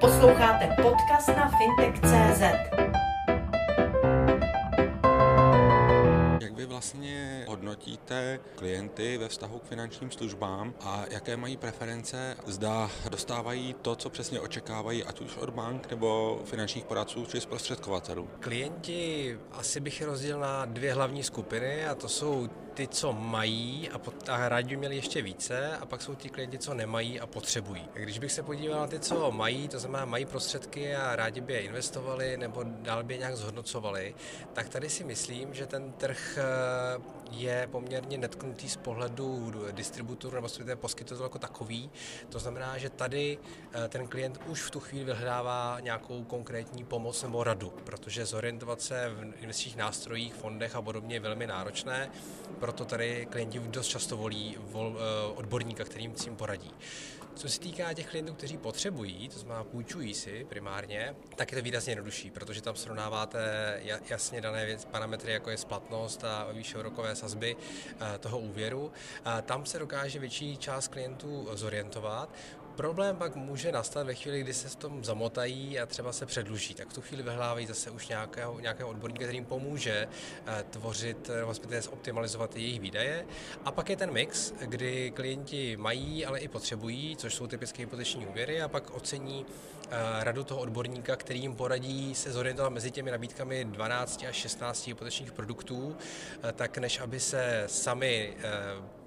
Posloucháte podcast na fintech.cz. Jak vy vlastně hodnotíte klienty ve vztahu k finančním službám a jaké mají preference? Zda dostávají to, co přesně očekávají, ať už od bank nebo finančních poradců či zprostředkovatelů? Klienti asi bych je rozdělil na dvě hlavní skupiny a to jsou ty, co mají a, pot, a rádi by měli ještě více a pak jsou ti klienti, co nemají a potřebují. Když bych se podíval na ty, co mají, to znamená mají prostředky a rádi by je investovali nebo dál by je nějak zhodnocovali, tak tady si myslím, že ten trh eh, je poměrně netknutý z pohledu distributorů nebo poskytovatelů jako takový. To znamená, že tady eh, ten klient už v tu chvíli vyhledává nějakou konkrétní pomoc nebo radu, protože zorientovat se v investičních nástrojích, fondech a podobně je velmi náročné proto tady klienti dost často volí vol, eh, odborníka, kterým jim poradí. Co se týká těch klientů, kteří potřebují, to znamená půjčují si primárně, tak je to výrazně jednodušší, protože tam srovnáváte jasně dané věc, parametry, jako je splatnost a výše úrokové sazby eh, toho úvěru. Tam se dokáže větší část klientů zorientovat. Problém pak může nastat ve chvíli, kdy se s tom zamotají a třeba se předluží. Tak v tu chvíli vyhlávají zase už nějakého, nějakého odborníka, který jim pomůže eh, tvořit, respektive optimalizovat jejich výdaje. A pak je ten mix, kdy klienti mají, ale i potřebují, což jsou typické hypoteční úvěry, a pak ocení eh, radu toho odborníka, který jim poradí se zorientovat mezi těmi nabídkami 12 až 16 hypotečních produktů, eh, tak než aby se sami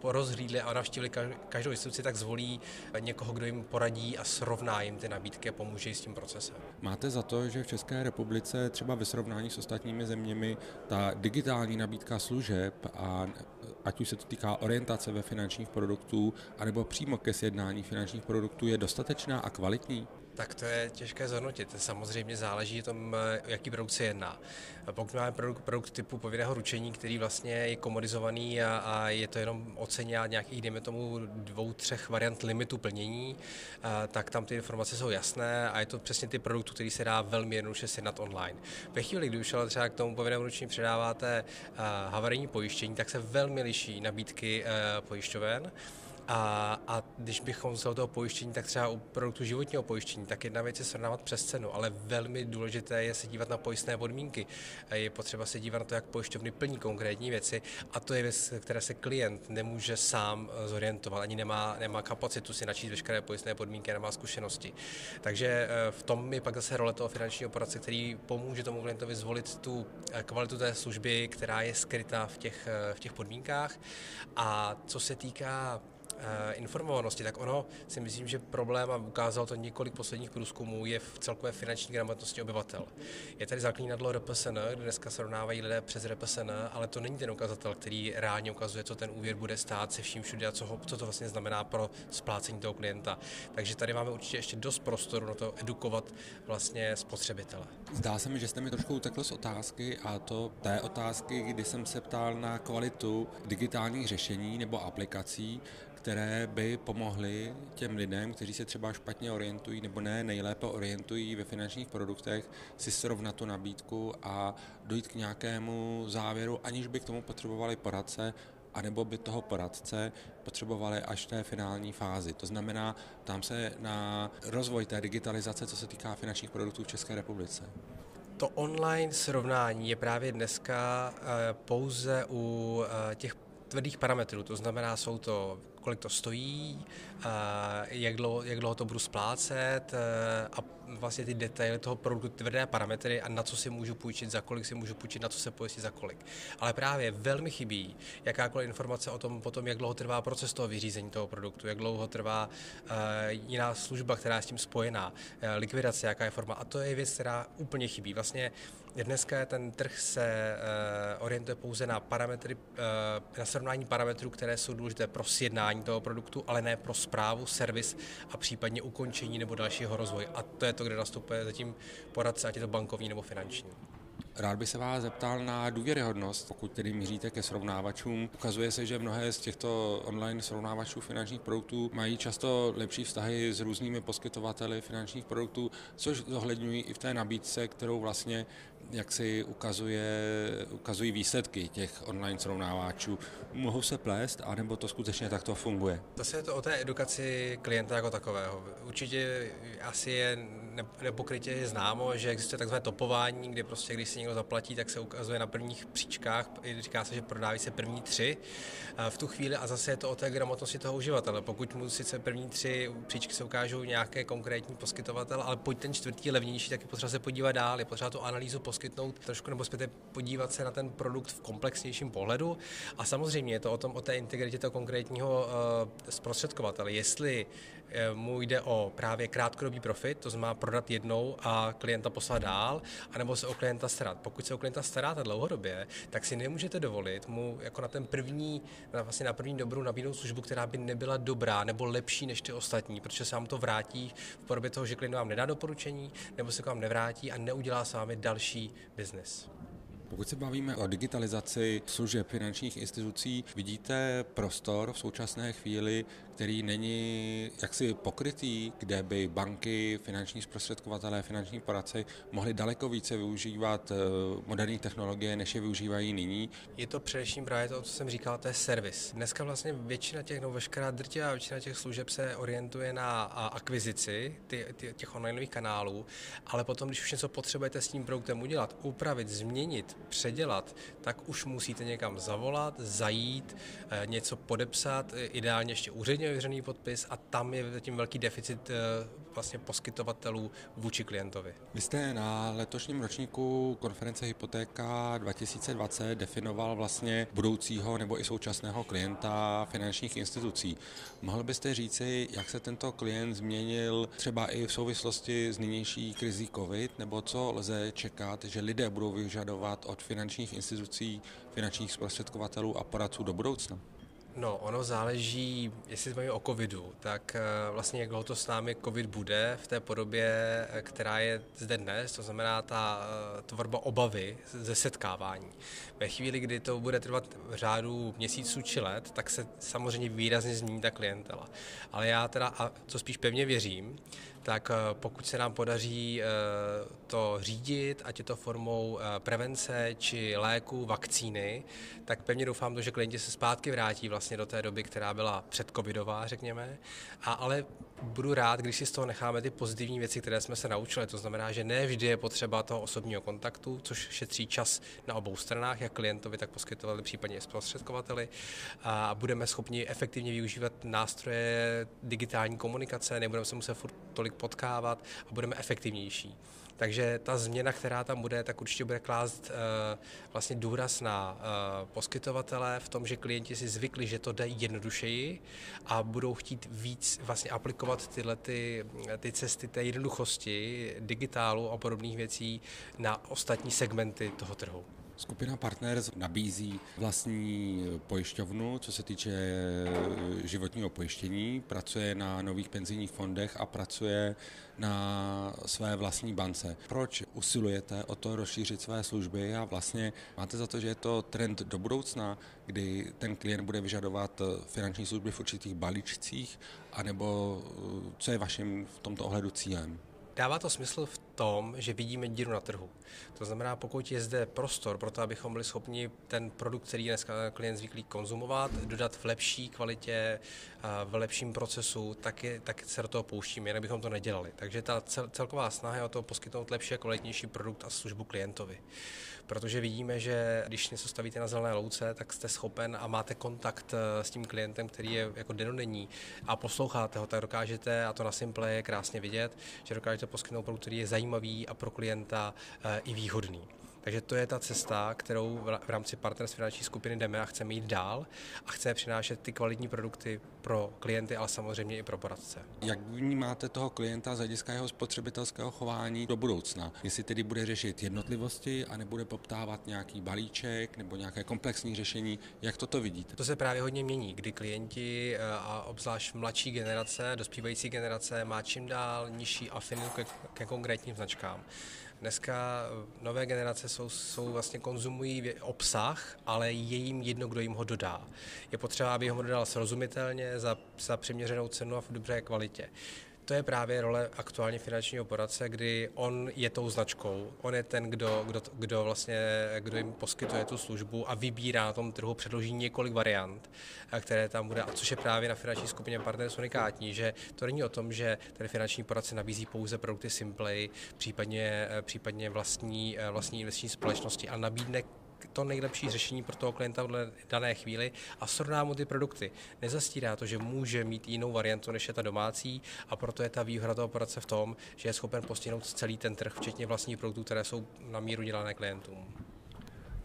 rozhlídli a navštívili každou instituci, tak zvolí někoho, kdo jim poradí a srovná jim ty nabídky a pomůže jim s tím procesem. Máte za to, že v České republice třeba ve srovnání s ostatními zeměmi ta digitální nabídka služeb a ať už se to týká orientace ve finančních produktů, anebo přímo ke sjednání finančních produktů, je dostatečná a kvalitní? Tak to je těžké zhodnotit. Samozřejmě záleží tom, jaký produkt se jedná. Pokud máme produkt, produkt typu povinného ručení, který vlastně je komodizovaný a, a je to jenom oceně nějakých, dejme tomu, dvou, třech variant limitu plnění, a, tak tam ty informace jsou jasné a je to přesně ty produkty, který se dá velmi jednoduše sjednat online. Ve chvíli, kdy už ale třeba k tomu povinnému ručení předáváte havarijní pojištění, tak se velmi liší nabídky pojišťoven. A, a když bychom z toho pojištění, tak třeba u produktu životního pojištění, tak jedna věc je srovnávat přes cenu, ale velmi důležité je se dívat na pojistné podmínky. Je potřeba se dívat na to, jak pojišťovny plní konkrétní věci a to je věc, které se klient nemůže sám eh, zorientovat, ani nemá, nemá kapacitu si načíst veškeré pojistné podmínky, nemá zkušenosti. Takže eh, v tom je pak zase role toho finančního poradce, který pomůže tomu klientovi zvolit tu eh, kvalitu té služby, která je skrytá v těch, v těch podmínkách. A co se týká informovanosti, tak ono si myslím, že problém, a ukázal to několik posledních průzkumů, je v celkové finanční gramotnosti obyvatel. Je tady zaklínadlo RPSN, kde dneska srovnávají lidé přes RPSN, ale to není ten ukazatel, který reálně ukazuje, co ten úvěr bude stát se vším všude a co, ho, co to vlastně znamená pro splácení toho klienta. Takže tady máme určitě ještě dost prostoru na to edukovat vlastně spotřebitele. Zdá se mi, že jste mi trošku utekl z otázky a to té otázky, kdy jsem se ptal na kvalitu digitálních řešení nebo aplikací, které by pomohly těm lidem, kteří se třeba špatně orientují nebo ne nejlépe orientují ve finančních produktech, si srovnat tu nabídku a dojít k nějakému závěru, aniž by k tomu potřebovali poradce, anebo by toho poradce potřebovali až v té finální fázi. To znamená, tam se na rozvoj té digitalizace, co se týká finančních produktů v České republice. To online srovnání je právě dneska eh, pouze u eh, těch tvrdých parametrů, to znamená, jsou to kolik to stojí, jak dlouho, jak dlouho to budu splácet a vlastně ty detaily toho produktu, tvrdé parametry a na co si můžu půjčit, za kolik si můžu půjčit, na co se pojistit, za kolik. Ale právě velmi chybí jakákoliv informace o tom, potom, jak dlouho trvá proces toho vyřízení toho produktu, jak dlouho trvá uh, jiná služba, která je s tím spojená, uh, likvidace, jaká je forma. A to je věc, která úplně chybí. Vlastně Dneska ten trh se uh, orientuje pouze na parametry, uh, na srovnání parametrů, které jsou důležité pro sjednání toho produktu, ale ne pro zprávu, servis a případně ukončení nebo dalšího rozvoje. A to je to, kde nastupuje zatím poradce, ať je to bankovní nebo finanční. Rád bych se vás zeptal na důvěryhodnost, pokud tedy míříte ke srovnávačům. Ukazuje se, že mnohé z těchto online srovnávačů finančních produktů mají často lepší vztahy s různými poskytovateli finančních produktů, což zohledňují i v té nabídce, kterou vlastně jak si ukazuje, ukazují výsledky těch online srovnáváčů. Mohou se plést, anebo to skutečně takto funguje? Zase je to o té edukaci klienta jako takového. Určitě asi je nepokrytě je známo, že existuje takzvané topování, kdy prostě, když si někdo zaplatí, tak se ukazuje na prvních příčkách, říká se, že prodávají se první tři v tu chvíli a zase je to o té gramotnosti toho uživatele. Pokud mu sice první tři příčky se ukážou nějaké konkrétní poskytovatel, ale pojď ten čtvrtý levnější, tak je potřeba se podívat dál, je potřeba tu analýzu poskytnout trošku nebo zpět podívat se na ten produkt v komplexnějším pohledu. A samozřejmě je to o tom, o té integritě toho konkrétního uh, zprostředkovatele. Jestli mu jde o právě krátkodobý profit, to znamená prodat jednou a klienta poslat dál, anebo se o klienta starat. Pokud se o klienta staráte dlouhodobě, tak si nemůžete dovolit mu jako na ten první, na, vlastně na první dobrou nabídnout službu, která by nebyla dobrá nebo lepší než ty ostatní, protože se vám to vrátí v podobě toho, že klient vám nedá doporučení, nebo se k vám nevrátí a neudělá s vámi další biznis. Pokud se bavíme o digitalizaci služeb finančních institucí, vidíte prostor v současné chvíli, který není jaksi pokrytý, kde by banky, finanční zprostředkovatelé, finanční poradci mohli daleko více využívat eh, moderní technologie, než je využívají nyní. Je to především právě to, co jsem říkal, to je servis. Dneska vlastně většina těch, no veškerá drtivá většina těch služeb se orientuje na akvizici těch onlineových kanálů, ale potom, když už něco potřebujete s tím produktem udělat, upravit, změnit, předělat, tak už musíte někam zavolat, zajít, eh, něco podepsat, eh, ideálně ještě úředně vyvěřený podpis a tam je zatím velký deficit eh, vlastně poskytovatelů vůči klientovi. Vy jste na letošním ročníku konference Hypotéka 2020 definoval vlastně budoucího nebo i současného klienta finančních institucí. Mohl byste říci, jak se tento klient změnil třeba i v souvislosti s nynější krizí COVID, nebo co lze čekat, že lidé budou vyžadovat od finančních institucí, finančních zprostředkovatelů a poradců do budoucna? No, ono záleží, jestli jsme o covidu, tak eh, vlastně jak dlouho to s námi covid bude v té podobě, eh, která je zde dnes, to znamená ta eh, tvorba obavy ze setkávání. Ve chvíli, kdy to bude trvat v řádu měsíců či let, tak se samozřejmě výrazně změní ta klientela. Ale já teda, a co spíš pevně věřím, tak pokud se nám podaří to řídit, ať je to formou prevence či léku, vakcíny, tak pevně doufám, že klienti se zpátky vrátí vlastně do té doby, která byla předcovidová, řekněme. A ale budu rád, když si z toho necháme ty pozitivní věci, které jsme se naučili. To znamená, že ne vždy je potřeba toho osobního kontaktu, což šetří čas na obou stranách, jak klientovi, tak poskytovateli, případně zprostředkovateli. A budeme schopni efektivně využívat nástroje digitální komunikace, nebudeme se muset furt tolik potkávat a budeme efektivnější. Takže ta změna, která tam bude, tak určitě bude klást uh, vlastně důraz na uh, poskytovatele v tom, že klienti si zvykli, že to jde jednodušeji a budou chtít víc vlastně aplikovat tyhle ty, ty cesty té jednoduchosti, digitálu a podobných věcí na ostatní segmenty toho trhu. Skupina Partners nabízí vlastní pojišťovnu, co se týče eh, životního pojištění, pracuje na nových penzijních fondech a pracuje na své vlastní bance. Proč usilujete o to rozšířit své služby a vlastně máte za to, že je to trend do budoucna, kdy ten klient bude vyžadovat eh, finanční služby v určitých balíčcích, anebo eh, co je vaším v tomto ohledu cílem? Dává to smysl v tom, že vidíme díru na trhu. To znamená, pokud je zde prostor pro to, abychom byli schopni ten produkt, který dneska klient zvyklý konzumovat, dodat v lepší kvalitě, v lepším procesu, tak, je, tak se do toho pouštíme, jinak bychom to nedělali. Takže ta celková snaha je o to poskytnout lepší a kvalitnější produkt a službu klientovi protože vidíme, že když něco stavíte na zelené louce, tak jste schopen a máte kontakt eh, s tím klientem, který je jako denodenní a posloucháte ho, tak dokážete, a to na Simple je krásně vidět, že dokážete poskytnout produkt, který je zajímavý a pro klienta eh, i výhodný. Takže to je ta cesta, kterou v rámci Partners finanční skupiny jdeme a chceme jít dál a chceme přinášet ty kvalitní produkty pro klienty, ale samozřejmě i pro poradce. Jak vnímáte toho klienta z hlediska jeho spotřebitelského chování do budoucna? Jestli tedy bude řešit jednotlivosti a nebude poptávat nějaký balíček nebo nějaké komplexní řešení, jak toto vidíte? To se právě hodně mění, kdy klienti eh, a obzvlášť mladší generace, dospívající generace má čím dál nižší afinitu ke, ke konkrétním značkám. Dneska eh, nové generace jsou, jsou vlastně konzumují obsah, ale je jim jedno, kdo jim ho dodá. Je potřeba, aby ho dodal srozumitelně, za, za přiměřenou cenu a v dobré kvalitě. To je právě role aktuálně finančního poradce, kdy on je tou značkou, on je ten, kdo, kdo, kdo vlastně, kdo jim poskytuje tu službu a vybírá na tom trhu, předloží několik variant, které tam bude, a což je právě na finanční skupině Partners unikátní, že to není o tom, že ten finanční poradce nabízí pouze produkty Simplay, případně, případně vlastní, vlastní investiční společnosti, a nabídne to nejlepší řešení pro toho klienta v dané chvíli a srovná mu ty produkty. Nezastírá to, že může mít jinou variantu, než je ta domácí a proto je ta výhoda toho poradce v tom, že je schopen postihnout celý ten trh, včetně vlastních produktů, které jsou na míru dělané klientům.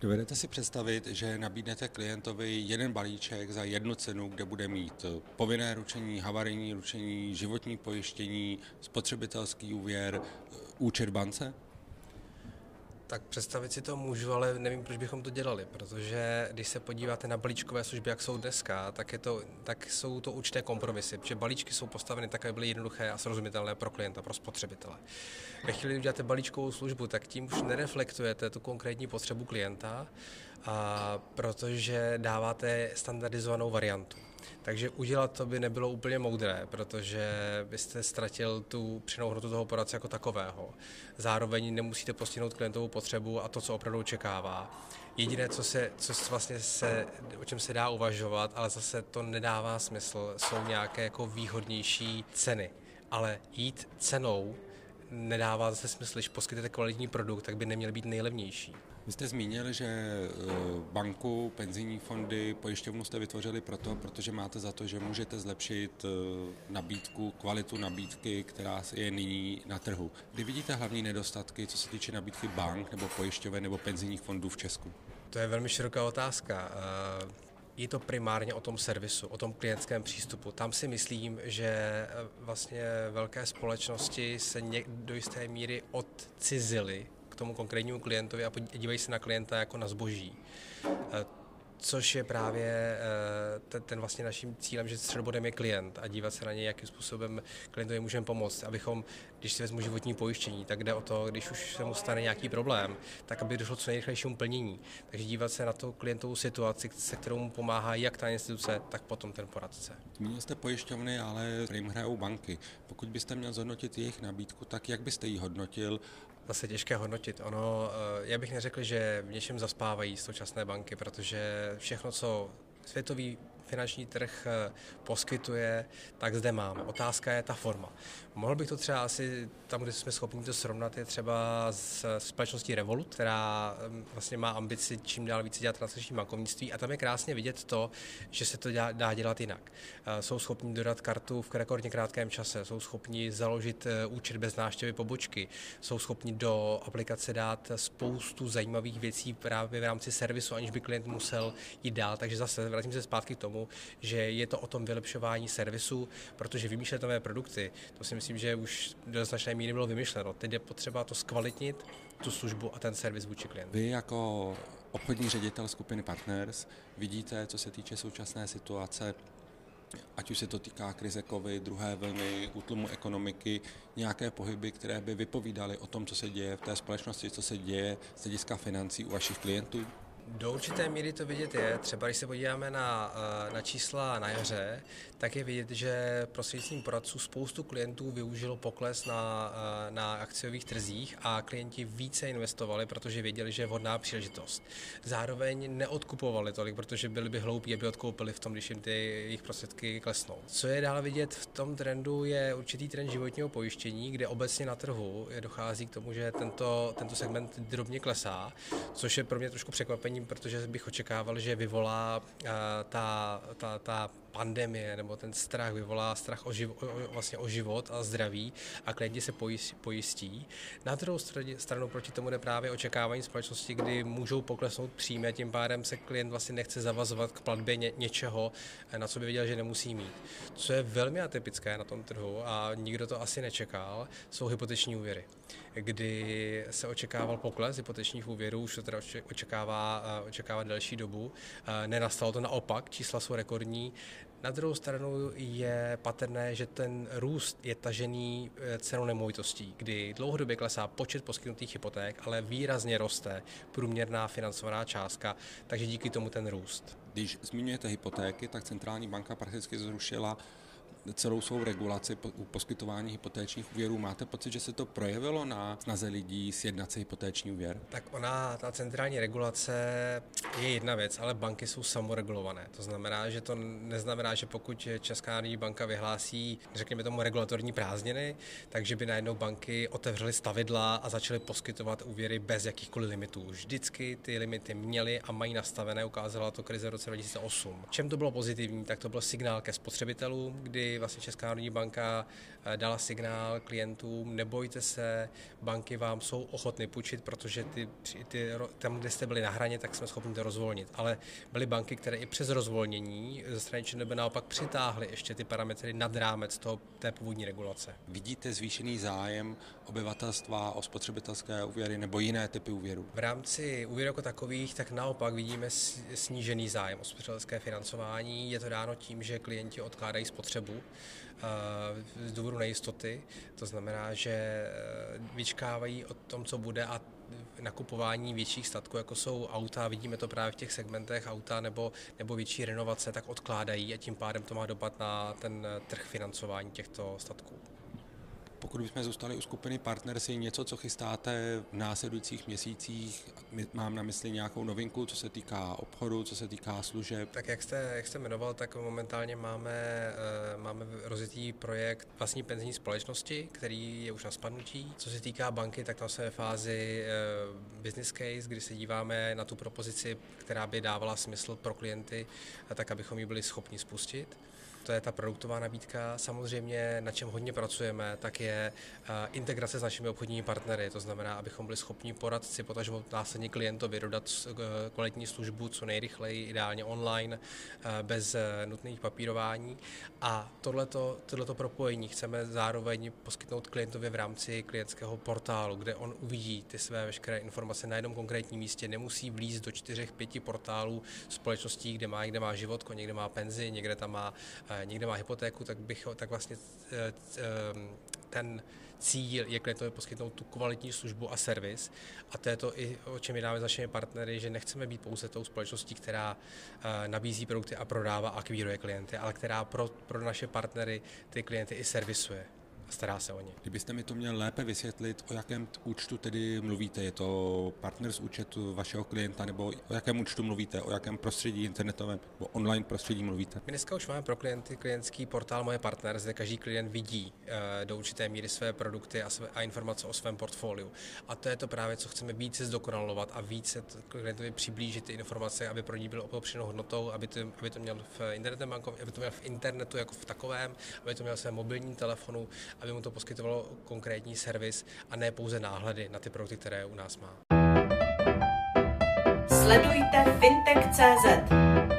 Dovedete si představit, že nabídnete klientovi jeden balíček za jednu cenu, kde bude mít povinné ručení, havarijní ručení, životní pojištění, spotřebitelský úvěr, účet bance? Tak představit si to můžu, ale nevím, proč bychom to dělali, protože když se podíváte na balíčkové služby, jak jsou dneska, tak, je to, tak jsou to určité kompromisy, protože balíčky jsou postaveny tak, aby byly jednoduché a srozumitelné pro klienta, pro spotřebitele. Ve chvíli, kdy uděláte balíčkovou službu, tak tím už nereflektujete tu konkrétní potřebu klienta, a protože dáváte standardizovanou variantu. Takže udělat to by nebylo úplně moudré, protože byste ztratil tu přinou hodnotu toho poradce jako takového. Zároveň nemusíte postihnout klientovou potřebu a to, co opravdu očekává. Jediné, co, se, co vlastně se, o čem se dá uvažovat, ale zase to nedává smysl, jsou nějaké jako výhodnější ceny. Ale jít cenou nedává zase smysl, když poskytujete kvalitní produkt, tak by neměl být nejlevnější. Vy jste zmínil, že eh, banku, penzijní fondy, pojišťovnu jste vytvořili proto, protože máte za to, že můžete zlepšit eh, nabídku, kvalitu nabídky, která je nyní na trhu. Kdy vidíte hlavní nedostatky, co se týče nabídky bank nebo pojišťoven nebo penzijních fondů v Česku? To je velmi široká otázka. Eh, je to primárně o tom servisu, o tom klientském přístupu. Tam si myslím, že vlastně velké společnosti se do jisté míry odcizily tomu konkrétnímu klientovi a dívají se na klienta jako na zboží. Což je právě eh, ten, ten vlastně naším cílem, že středobodem je klient a dívat se na něj, jakým způsobem klientovi můžeme pomoct, abychom, když si vezmu životní pojištění, tak jde o to, když už se mu stane nějaký problém, tak aby došlo co nejrychlejšímu plnění. Takže dívat se na to klientovou situaci, se kterou mu pomáhá jak ta instituce, tak potom ten poradce. Zmínil jste pojišťovny, ale jim hrajou banky. Pokud byste měl zhodnotit jejich nabídku, tak jak byste ji hodnotil zase těžké hodnotit. Ono, eh, já bych neřekl, že v něčem zaspávají současné banky, protože všechno, co světový finanční trh eh, poskytuje, tak zde máme. Otázka je ta forma. Mohl bych to třeba asi, tam, kde jsme schopni to srovnat, je třeba s společností Revolut, která mm, vlastně má ambici čím dál více dělat transakční bankovnictví a tam je krásně vidět to, že se to dá, dá dělat jinak. Eh, jsou schopni dodat kartu v rekordně krátkém čase, jsou schopni založit eh, účet bez návštěvy pobočky, jsou schopni do aplikace dát spoustu zajímavých věcí právě v rámci servisu, aniž by klient musel jít dál. Takže zase vrátím se zpátky k tomu, tomu, že je to o tom vylepšování servisu, protože vymýšlet nové produkty, to si myslím, že už do značné míry bylo vymyšleno. Teď je potřeba to zkvalitnit, tu službu a ten servis vůči klientu. Vy jako obchodní ředitel skupiny Partners vidíte, co se týče současné situace, ať už se to týká krize COVID, druhé vlny, útlumu ekonomiky, nějaké pohyby, které by vypovídaly o tom, co se děje v té společnosti, co se děje z hlediska financí u vašich klientů? Do určité míry to vidět je. Třeba když se podíváme na, eh, na čísla na jaře, tak je vidět, že prostřednictvím poradců spoustu klientů využilo pokles na, eh, na akciových trzích a klienti více investovali, protože věděli, že je vhodná příležitost. Zároveň neodkupovali tolik, protože byli by hloupí, aby odkoupili v tom, když jim ty jejich prostředky klesnou. Co je dále vidět v tom trendu, je určitý trend životního pojištění, kde obecně na trhu dochází k tomu, že tento, tento segment drobně klesá, což je pro mě trošku překvapení protože bych očekával, že vyvolá uh, ta, ta, ta pandemie nebo ten strach vyvolá strach o, živ, o, vlastně o život a zdraví a klienti se pojistí. Na druhou stranu proti tomu jde právě očekávání společnosti, kdy můžou poklesnout příjmy a tím pádem se klient vlastně nechce zavazovat k platbě ně, něčeho, na co by věděl, že nemusí mít. Co je velmi atypické na tom trhu a nikdo to asi nečekal, jsou hypoteční úvěry, kdy se očekával pokles hypotečních úvěrů, už to teda očekává, očekává delší dobu. Nenastalo to naopak, čísla jsou rekordní. Na druhou stranu je patrné, že ten růst je tažený eh, cenou nemovitostí, kdy dlouhodobě klesá počet poskytnutých hypoték, ale výrazně roste průměrná financovaná částka, takže díky tomu ten růst. Když zmiňujete hypotéky, tak centrální banka prakticky zrušila celou svou regulaci u poskytování hypotéčních úvěrů. Máte pocit, že se to projevilo na snaze lidí sjednat si hypotéční úvěr? Tak ona, ta centrální regulace je jedna věc, ale banky jsou samoregulované. To znamená, že to neznamená, že pokud Česká národní banka vyhlásí, řekněme tomu, regulatorní prázdniny, takže by najednou banky otevřely stavidla a začaly poskytovat úvěry bez jakýchkoliv limitů. Vždycky ty limity měly a mají nastavené, ukázala to krize v roce 2008. Čem to bylo pozitivní, tak to byl signál ke spotřebitelům, kdy vlastně Česká národní banka eh, dala signál klientům, nebojte se, banky vám jsou ochotny půjčit, protože ty, ty, tam, kde jste byli na hraně, tak jsme schopni to rozvolnit. Ale byly banky, které i přes rozvolnění ze strany ČNB naopak přitáhly ještě ty parametry nad rámec toho, té původní regulace. Vidíte zvýšený zájem obyvatelstva o spotřebitelské úvěry nebo jiné typy úvěrů? V rámci úvěru jako takových, tak naopak vidíme snížený zájem o spotřebitelské financování. Je to dáno tím, že klienti odkládají spotřebu z důvodu nejistoty. To znamená, že eh, vyčkávají o tom, co bude a nakupování větších statků, jako jsou auta, vidíme to právě v těch segmentech auta nebo, nebo větší renovace, tak odkládají a tím pádem to má dopad na ten trh financování těchto statků. Pokud bychom zůstali u skupiny Partners, je něco, co chystáte v následujících měsících? Mám na mysli nějakou novinku, co se týká obchodu, co se týká služeb? Tak jak jste, jak jste jmenoval, tak momentálně máme, eh, máme rozjetý projekt vlastní penzijní společnosti, který je už na spadnutí. Co se týká banky, tak tam jsme ve fázi eh, business case, kdy se díváme na tu propozici, která by dávala smysl pro klienty, tak abychom ji byli schopni spustit to je ta produktová nabídka. Samozřejmě, na čem hodně pracujeme, tak je eh, integrace s našimi obchodními partnery, to znamená, abychom byli schopni poradci, potažmo následně klientovi dodat eh, kvalitní službu co nejrychleji, ideálně online, eh, bez nutných papírování. A tohleto, tohleto propojení chceme zároveň poskytnout klientovi v rámci klientského portálu, kde on uvidí ty své veškeré informace na jednom konkrétním místě, nemusí vlízt do čtyřech, pěti portálů společností, kde má, kde má životko, někde má penzi, někde tam má někde má hypotéku, tak, bych, tak vlastně eh, eh, ten cíl je klientovi poskytnout tu kvalitní službu a servis. A to je to i, o čem dáme s našimi partnery, že nechceme být pouze tou společností, která eh, nabízí produkty a prodává a akvíruje klienty, ale která pro, pro naše partnery ty klienty i servisuje a stará se o ně. Kdybyste mi to měl lépe vysvětlit, o jakém účtu tedy mluvíte? Je to partner z účtu vašeho klienta, nebo o jakém účtu mluvíte, o jakém prostředí internetovém nebo online prostředí mluvíte? My dneska už máme pro klienty klientský portál Moje partner, kde každý klient vidí eh, do určité míry své produkty a, své, a informace o svém portfoliu. A to je to právě, co chceme více zdokonalovat a více klientovi přiblížit ty informace, aby pro ní bylo opopřeno hodnotou, aby to, aby to měl v bankově, aby to měl v internetu jako v takovém, aby to měl v svém mobilním telefonu, aby mu to poskytovalo konkrétní servis a ne pouze náhledy na ty produkty, které u nás má. Sledujte fintech.cz